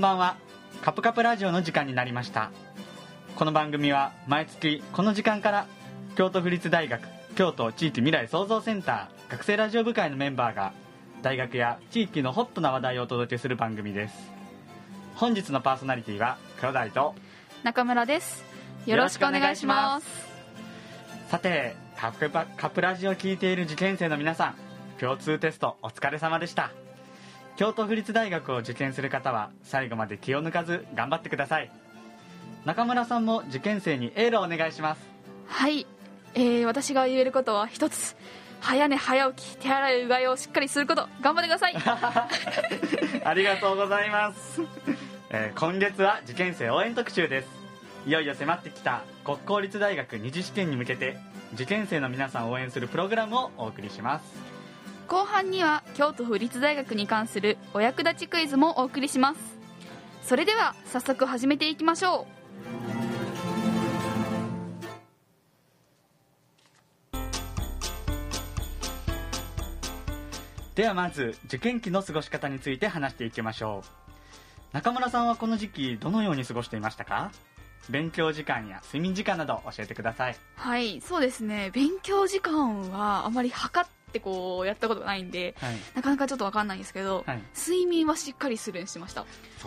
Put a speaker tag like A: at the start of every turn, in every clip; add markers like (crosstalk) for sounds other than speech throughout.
A: んばんは。カプカプラジオの時間になりました。この番組は毎月この時間から京都府立大学京都地域未来創造センター学生ラジオ部会のメンバーが大学や地域のホットな話題をお届けする番組です。本日のパーソナリティは黒大と
B: 中村です。よろしくお願いします。
A: さてカプパカプラジオを聞いている受験生の皆さん共通テストお疲れ様でした京都府立大学を受験する方は最後まで気を抜かず頑張ってください。中村さんも受験生にエールをお願いします。
B: はい、えー、私が言えることは一つ。早寝早起き手洗いうがいをしっかりすること。頑張ってください。(laughs)
A: ありがとうございます、えー今月は受験生応援特集です。いよいよ迫ってきた国公立大学二次試験に向けて受験生の皆さんを応援するプログラムをお送りします
B: 後半には京都府立大学に関するお役立ちクイズもお送りします。それでは早速始めていきましょ
A: ではまず受験期の過ごし方について話していきましょう。中村さんはこの時期どのように過ごしていましたか？勉強時間や睡眠時間など教えてください。う
B: はいそうですね。勉強時間はあまり測ってこうやったことがないんで
A: はい、
B: なかなかちょっと分かんないんですけど、
A: はい、
B: 睡眠はしっかりするようにしてました。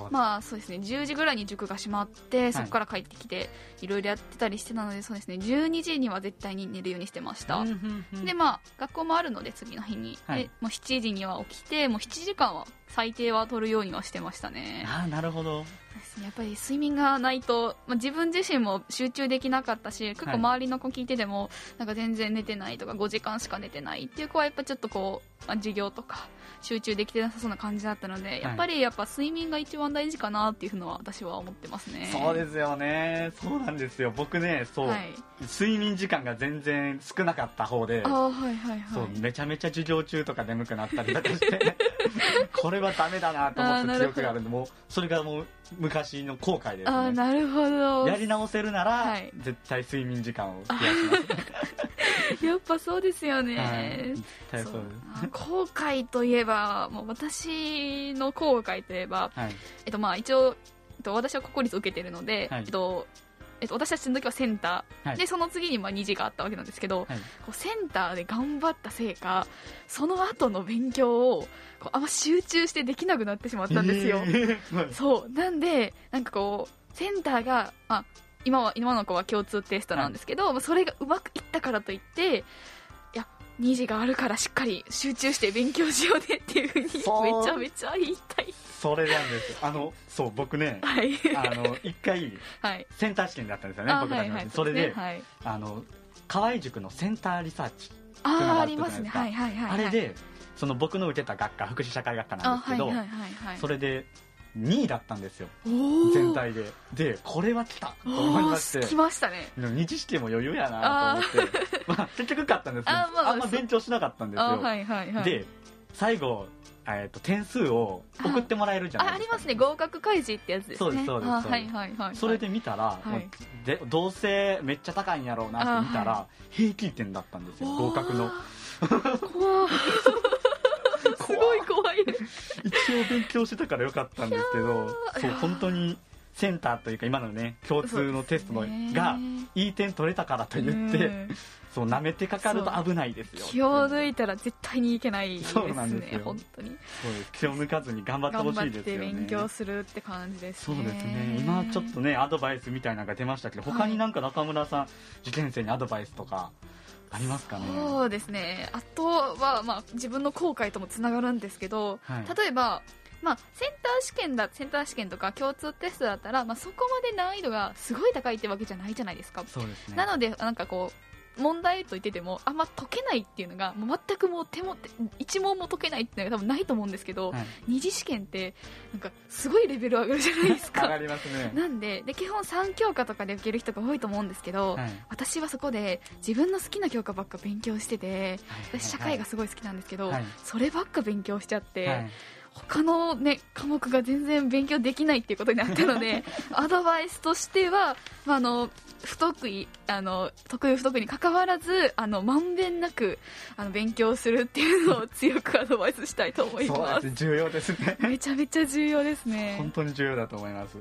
B: まあそうですね。10時ぐらいに塾が閉まってそこから帰ってきて、い、ろいろやってたりしてたのでそうですね。12時には絶対に寝るようにしてました、でまあ学校もあるので次の日に、
A: はい。
B: でもう7時には起きてもう7時間は最低は取るようにはしてましたね。
A: ああなるほど
B: やっぱり睡眠がないと、まあ、自分自身も集中できなかったし結構周りの子聞いてても、なんか全然寝てないとか5時間しか寝てないっていう子はやっぱちょっとこう、まあ、授業とか集中できてなさそうな感じだったので、やっぱりやっぱ睡眠が一番大事かなっていうのは私は思ってますね。
A: そうですよね。そうなんですよ。僕ねそう、
B: はい、
A: 睡眠時間が全然少なかった方で
B: はいはいはい。
A: そうめちゃめちゃ授業中とか眠くなったりとかして (laughs) これはダメだなと思った記憶があるんでもうそれがもう昔の後悔ですね。
B: ああなるほど。
A: やり直せるなら、
B: はい。
A: 絶対睡眠時間を増やします (laughs) (laughs)
B: やっぱそうですよね、
A: はい。
B: 後悔といえばもう私の後悔といえば、
A: はい。
B: えっとまあ、一応、えっと、私は国公立を受けてるので、
A: はい。
B: えっとえっと、私たちの時はセンター、
A: はい。
B: でその次にまあ2次があったわけなんですけど、
A: はい。
B: こうセンターで頑張ったせいかその後の勉強をこうあんま集中してできなくなってしまったんですよ、
A: えー。(laughs) はい。
B: そう。なんでなんかこうセンターが、まあ、今は今の子は共通テストなんですけど、まあそれがうまくいったからといっていや2時があるからしっかり集中して勉強しようねっていうふうにめちゃめちゃ言いたい。
A: それなんです。あのそう僕ね
B: はい。
A: あの一回
B: はい。
A: センター試験だったんですよね
B: あ
A: 僕たちの
B: はいはい
A: それで、
B: はい、
A: あの河合塾のセンターリサーチ
B: あ
A: っていうのがあ
B: りますね
A: じゃないですか。
B: はいはいはいはい。
A: あれでその僕の受けた学科福祉社会学科なんですけど、
B: あはいはいはいはい。
A: それで2位だったんですよ。全体で。でこれは来たと思いまして。
B: 来ましたね。
A: でも二次試験も余裕やなと思って。(laughs) まあ結局勝ったんですけど
B: あーまあ
A: あんま勉強しなかったんですよ、
B: あはいはいはい。
A: で最後、えー、と点数を送ってもらえるじゃないですか。
B: あありますね。合格開示ってやつですね。
A: そうですそうです
B: あ
A: そうです。
B: はいはいはい
A: それで見たら、
B: い。
A: もうでどうせめっちゃ高いんやろうなって見たら、
B: あは
A: 平均点だったんですよ。合格の。
B: 怖ごい怖い。
A: 一応勉強してたからよかったんですけどそう本当にセンターというか今のね共通のテストのがいい点取れたからと言って、
B: うん。
A: そう舐めてかかると危ないですよ。
B: 気を抜いたら絶対にいけないです
A: そうなんです
B: ね
A: よ。
B: 本当に。
A: そう気を抜かずに頑張ってほしいですよね。
B: て勉強するって感じですね。
A: そうですね。今ちょっとねアドバイスみたいなのが出ましたけど他になんか中村さん、受験生にアドバイスとかありますかね。
B: そうですね。あとは、まあ、自分の後悔ともつながるんですけど、
A: はい。
B: 例えば、まあ、センター試験だセンター試験とか共通テストだったら、まあ、そこまで難易度がすごい高いってわけじゃないじゃないですか、
A: そうですね。
B: なのでなんかこう問題と言っててもあんま解けないっていうのがもう全くもう手も一問も解けないっていうのが多分ないと思うんですけど、
A: はい。
B: 二次試験ってなんかすごいレベル上がるじゃないです
A: 上が
B: か
A: りますね。
B: なんでで基本3教科とかで受ける人が多いと思うんですけど、
A: はい。
B: 私はそこで自分の好きな教科ばっか勉強してて私社会がすごい好きなんですけど、
A: はい。
B: そればっか勉強しちゃって、
A: はい
B: 他の、ね、科目が全然勉強できないっていうことになったので (laughs) アドバイスとしては、まあ、あの不得意あの得意不得意に関わらずあのまんべんなくあの勉強するっていうのを強くアドバイスしたいと思い
A: そう
B: ま
A: ですす重要ですね。
B: めちゃめちゃ重要です
A: 本
B: ね
A: 当に重要だと思います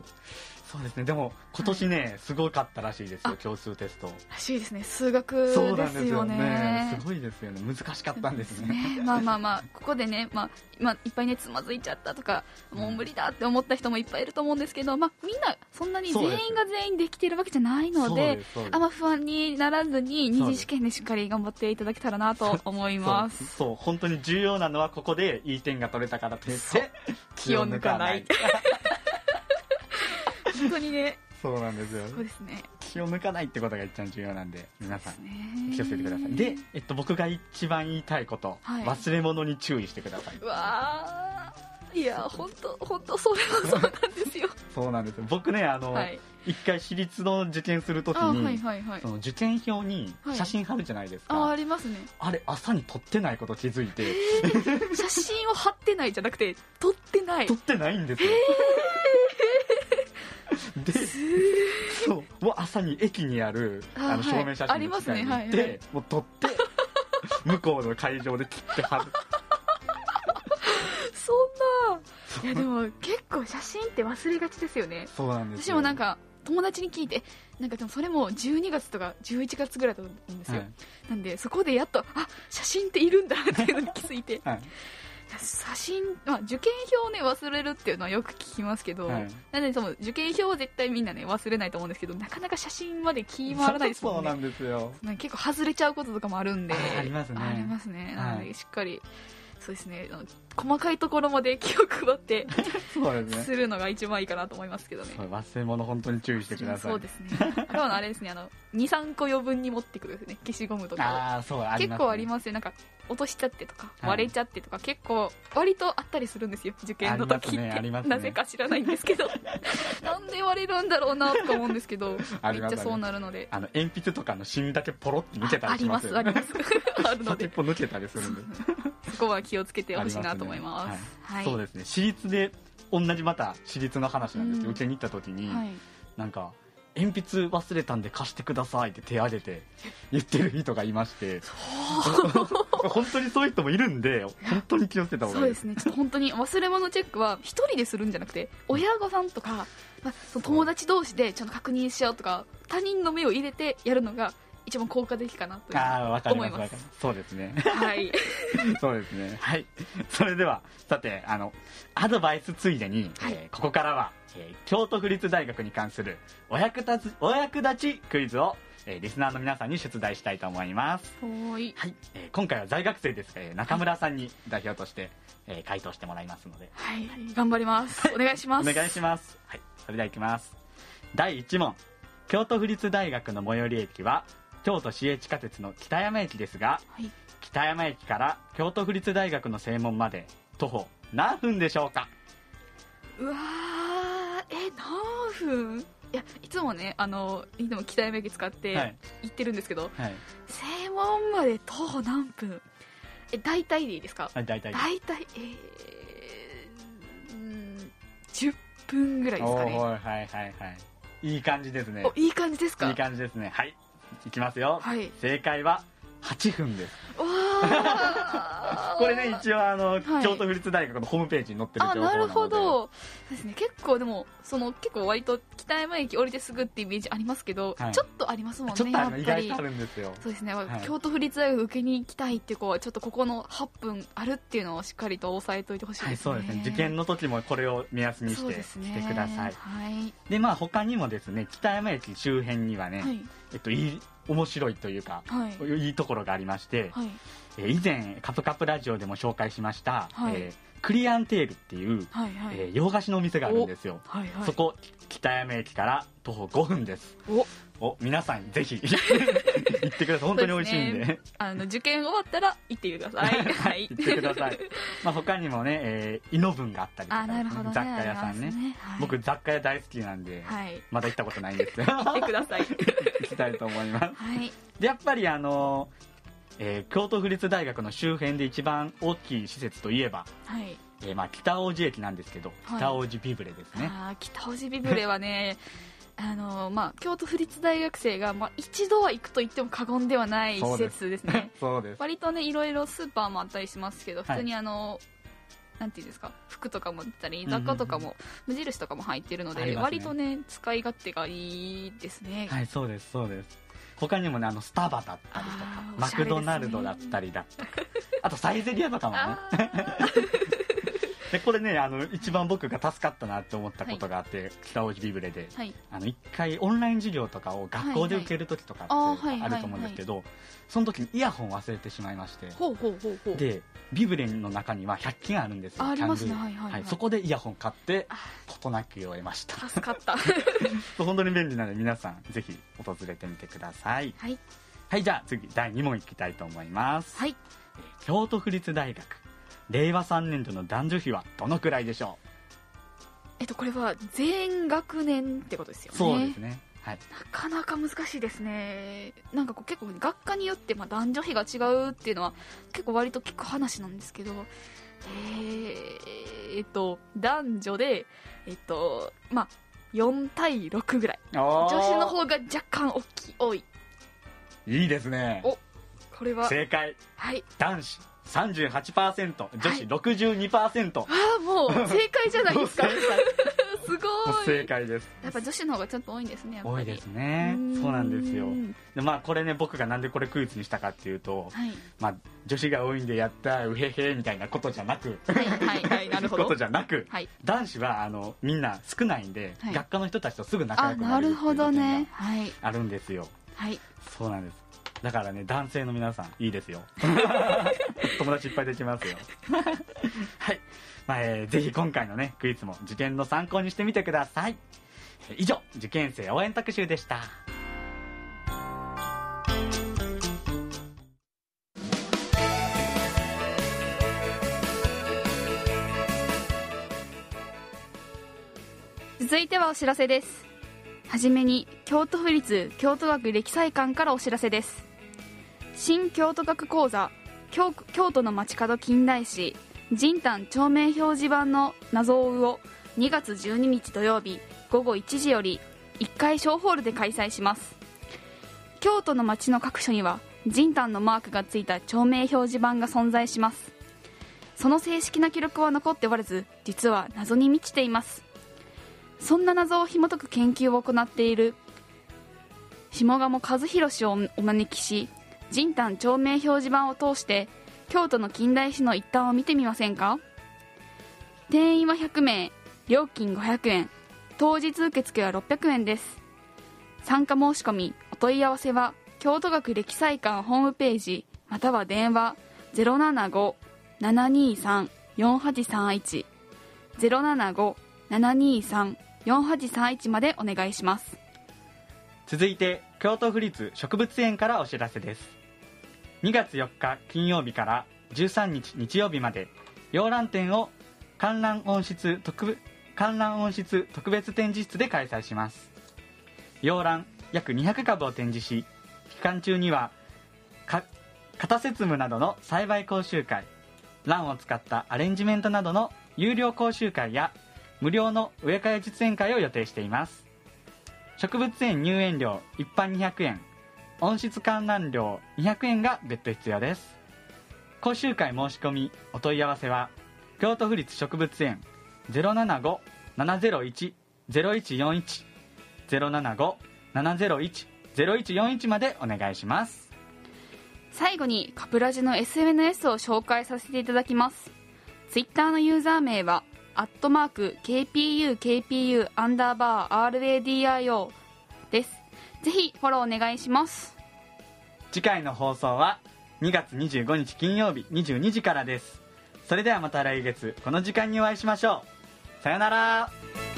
A: そうですね。でも今年ね、すごかったらしいですよ
B: あ。
A: 共通テスト。
B: らしいですね。数学
A: そうなん
B: ですよね。
A: すごいですよね。難しかったんですね。
B: ね。まあまあまあここでね、ま (laughs) あまあ、いっぱいねつまずいちゃったとかもう無理だって思った人もいっぱいいると思うんですけど、まあ、みんなそんなに全員が全員できてるわけじゃないのであんま不安にならずに二次試験でしっかり頑張っていただけたらなと思います。
A: そう本当に重要なのはここでいい点が取れたからといって
B: 気を抜かない本当にね。
A: そうなんですよ。
B: そうですね。
A: 気を抜かないってことが一番重要なんで皆さん
B: ね。
A: 気をつけてください。で、えっと、僕が一番言いたいこと、
B: はい。
A: 忘れ物に注意してください。う
B: わー。いや本当本当それはそうなんですよ。(laughs)
A: そうなんですよ。僕ねあの、
B: はい。
A: 一回私立の受験するときに、
B: あはいはいはい。
A: その受験票に写真貼るじゃないですか、
B: あありますね。
A: あれ朝に撮ってないこと気づいて。
B: 写真を貼ってないじゃなくて撮ってない。(laughs)
A: 撮ってないんですよ、でそうもう朝に駅にある
B: あ
A: あの
B: はい。
A: 証明写真の機械に行って、
B: ね。はいはい。
A: もう撮って (laughs) 向こうの会場で切って貼る。
B: そんな。いやでも結構写真って忘れがちですよね。
A: そうなんですよ。
B: 私もなんか友達に聞いてなんかでもそれも12月とか11月ぐらいだと思うんですよ、
A: はい。
B: なんでそこでやっとあ写真っているんだっていうのに気づいて。
A: はい
B: 写真、まあ、受験票をね忘れるっていうのはよく聞きますけど、
A: はい。
B: なのでその受験票は絶対みんなね忘れないと思うんですけどなかなか写真まで気回らないですもんね。
A: そうなんですよ。
B: 結構外れちゃうこととかもあるんで
A: あありますね。
B: ありますね。なの
A: はい
B: でしっかり、そうですね。細かいところまで気を配って (laughs)
A: そうですね。
B: するのが一番いいかなと思いますけどね。
A: 忘れ物本当に注意してください。
B: そうですね。あとはあれですねあの23個余分に持ってくるですね消しゴムとか。
A: ああそうあります、ね、
B: 結構ありますよなんか落としちゃってとか
A: はい。
B: 割れちゃってとか、結構割とあったりするんですよ受験の時って、
A: ねね。
B: なぜか知らないんですけど。(laughs) なんで割れるんだろうなとか思うんですけどめっちゃそうなるので。
A: あの鉛筆とかの芯だけポロって抜けた
B: あありま
A: りしますよ
B: すあります。あ (laughs) るので。
A: 抜けたりするんで。
B: そこは気をつけてほしいなと思います。
A: あり
B: はい。
A: そうですね。私立で同じまた私立の話なんですけど、
B: うん。
A: 受けに行った時に、
B: はい。
A: なんか鉛筆忘れたんで貸してくださいって手挙げて言ってる人がいまして本当にそういう人もいるんで本当に気をつけた方がいい。
B: そうですね。ちょっと本当に忘れ物チェックは一人でするんじゃなくて親御さんとか、まあ、その友達同士でちゃんと確認しようとか他人の目を入れてやるのが一番効果的かなという
A: かります。そうですね。
B: はい。(laughs)
A: そうですね。はい。それではさてあのアドバイスついでに、
B: はい。
A: えーここからは、えー京都府立大学に関するお役立つお役立ちクイズを、えーリスナーの皆さんに出題したいと思います。
B: はい。
A: はい、えー今回は在学生です、えー中村さんに代表として、えー回答してもらいますので。
B: はい。頑張ります。お願いします。
A: お願いします。はい。それではいきます。第1問。京都府立大学の最寄り駅は京都市営地下鉄の北山駅ですが
B: はい。
A: 北山駅から京都府立大学の正門まで徒歩何分でしょうか？
B: うわー。え何分？いやいつもねあのいつも北山駅使って
A: はい。
B: 行ってるんですけど、
A: はい、
B: 正門まで徒歩何分。え大体でいいですか？
A: はい、大体
B: 大体えー、うん10分ぐらいですかね。
A: はいはいはい。いい感じですね。
B: おいい感じですか？
A: いい感じですね。はい。いきますよ、
B: はい。
A: 正解は8分です。
B: わー (laughs)
A: これね一応あの、
B: はい。
A: 京都府立大学のホームページに載ってる情報なので。
B: あなるほど。そうですね。結構でもその結構割と北山駅降りてすぐってイメージありますけど、
A: はい。
B: ちょっとありますもんね
A: ちょっとあ
B: やっぱり。
A: の意外とあるんですよ。
B: そうですね、
A: はい。
B: 京都府立大学受けに行きたいっていう子はちょっとここの8分あるっていうのをしっかりと押さえておいてほしい
A: はい
B: ですね、
A: そうですね。受験の時もこれを目安にして
B: そうですね
A: してください。
B: はい、
A: でまあ他にもですね北山駅周辺にはね、
B: はい。
A: えっといい面白いというか
B: はい。
A: いいところがありまして、
B: はい。
A: えー以前カプカプラジオでも紹介しました、
B: はい。
A: えークリアンテールっていう、
B: はいはい。
A: えー洋菓子のお店があるんですよ、
B: はいはい。
A: そこ北山駅から徒歩5分です。
B: お。
A: お皆さんぜひ (laughs) 行ってください。本当に美味しいんで。
B: そうですあの受験終わったら行ってください。はい。
A: 行ってください、まあ、他にもね、えー、イノブンがあったりとかね、雑貨屋さんね。
B: ありますはい、
A: 僕雑貨屋大好きなんで、
B: はい。
A: まだ行ったことないんですよ。(laughs)
B: 行ってください
A: 行きたいと思います。
B: はい。
A: でやっぱりあのえー京都府立大学の周辺で一番大きい施設といえば、
B: はい。
A: えーまあ、北大路駅なんですけど、
B: はい。
A: 北大路ビブレですね。
B: あー北大路ビブレはね (laughs) あのまあ、京都府立大学生が、まあ、一度は行くと言っても過言ではない施設ですね。
A: そうです。
B: 割とねいろいろスーパーもあったりしますけど普通にあの、なんていうんですか？服とかも売ったり雑貨とかも無印とかも入ってるので、
A: ね。
B: 割とね使い勝手がいいですね、
A: はいそうですそうです。他にもねあのスタバだったりとか
B: ね。
A: クドナルドだったりだとかあとサイゼリアとかもねでこれねあの一番僕が助かったなって思ったことがあって、北大路ビブレで
B: はい。
A: あの一回オンライン授業とかを学校で受ける時とかって
B: はいはいあ
A: ると思うんですけど、その時にイヤホン忘れてしまいましてでビブレの中には100均あるんですよ
B: あありますね。
A: キャンドゥ
B: はいはい、はい。
A: そこでイヤホン買って
B: あ
A: 事なきを得ました。
B: 助かった。(laughs)
A: 本当に便利なので皆さんぜひ訪れてみてください。
B: はい。
A: はいじゃあ次第2問いきたいと思います、
B: はい。
A: 京都府立大学令和3年度の男女比はどのくらいでしょ
B: えっとこれは全学年ってことですよ
A: う、
B: ね。
A: そうですね。はい。
B: なかなか難しいですね。なんかこう結構学科によってまあ男女比が違うっていうのは結構割と聞く話なんですけど。えー、えっと男女でえっとまあ4対6ぐらい。
A: 女
B: 女子の方が若干大きい。多い。
A: いいですね。
B: おこれは。
A: 正解。
B: はい。
A: 男子。38%女子62%、
B: ああもう正解じゃないですか。(laughs) すご
A: もう正
B: い
A: 解です。
B: やっぱ女子の方がちょっと多いんですね
A: 多いですね。そうなんですよ。
B: ん。
A: でまあこれね僕がなんでこれクイズにしたかっていうと、
B: はい。
A: まあ、女子が多いんでやったうへへみたいなことじゃなく
B: はいはいはいなるほど。(laughs)
A: ことじゃなく
B: はい。
A: 男子はあのみんな少ないんで、
B: はい。
A: 学科の人たちとすぐ仲
B: あ
A: 良くなれる
B: なるほどね。
A: 点
B: はい。
A: があるんですよ。
B: はい。
A: そうなんですだからね男性の皆さんいいですよ。(laughs) 友達いっぱいできますよ。はい、まあえーぜひ今回のねクイズも受験の参考にしてみてください。えー以上受験生応援特集でした。
B: 続いてはお知らせです。はじめに京都府立京都学歴祭館からお知らせです新京都学講座京京都の街角近代史人丹町名表示板の謎を追うを2月12日土曜日午後1時より1階小ホールで開催します。京都の街の各所には人丹のマークがついた町名表示板が存在します。その正式な記録は残っておらず実は謎に満ちています。そんな謎を紐解く研究を行っている下鴨和弘氏をお招きし人丹町名表示板を通して京都の近代史の一端を見てみませんか？定員は100名料金500円当日受付は600円です。参加申し込みお問い合わせは京都学歴祭館ホームページまたは電話075-723-4831 075-723-4831までお願いします。
A: 続いて京都府立植物園からお知らせです。2月4日金曜日から13日日曜日まで洋蘭展を観覧温室特観覧温室特別展示室で開催します。洋蘭約200株を展示し期間中にはカタセツムなどの栽培講習会蘭を使ったアレンジメントなどの有料講習会や無料の植え替え実演会を予定しています。植物園入園料一般200円。温室観覧料200円が別途必要です。講習会申し込みお問い合わせは京都府立植物園075-701-0141 075-701-0141までお願いします。
B: 最後にカプラジの SNS を紹介させていただきます。ツイッターのユーザー名はアットマーク KPUKPU アンダーバー RADIO です。ぜひフォローお願いします。
A: 次回の放送は2月25日金曜日22時からです。それではまた来月この時間にお会いしましょう。さよなら。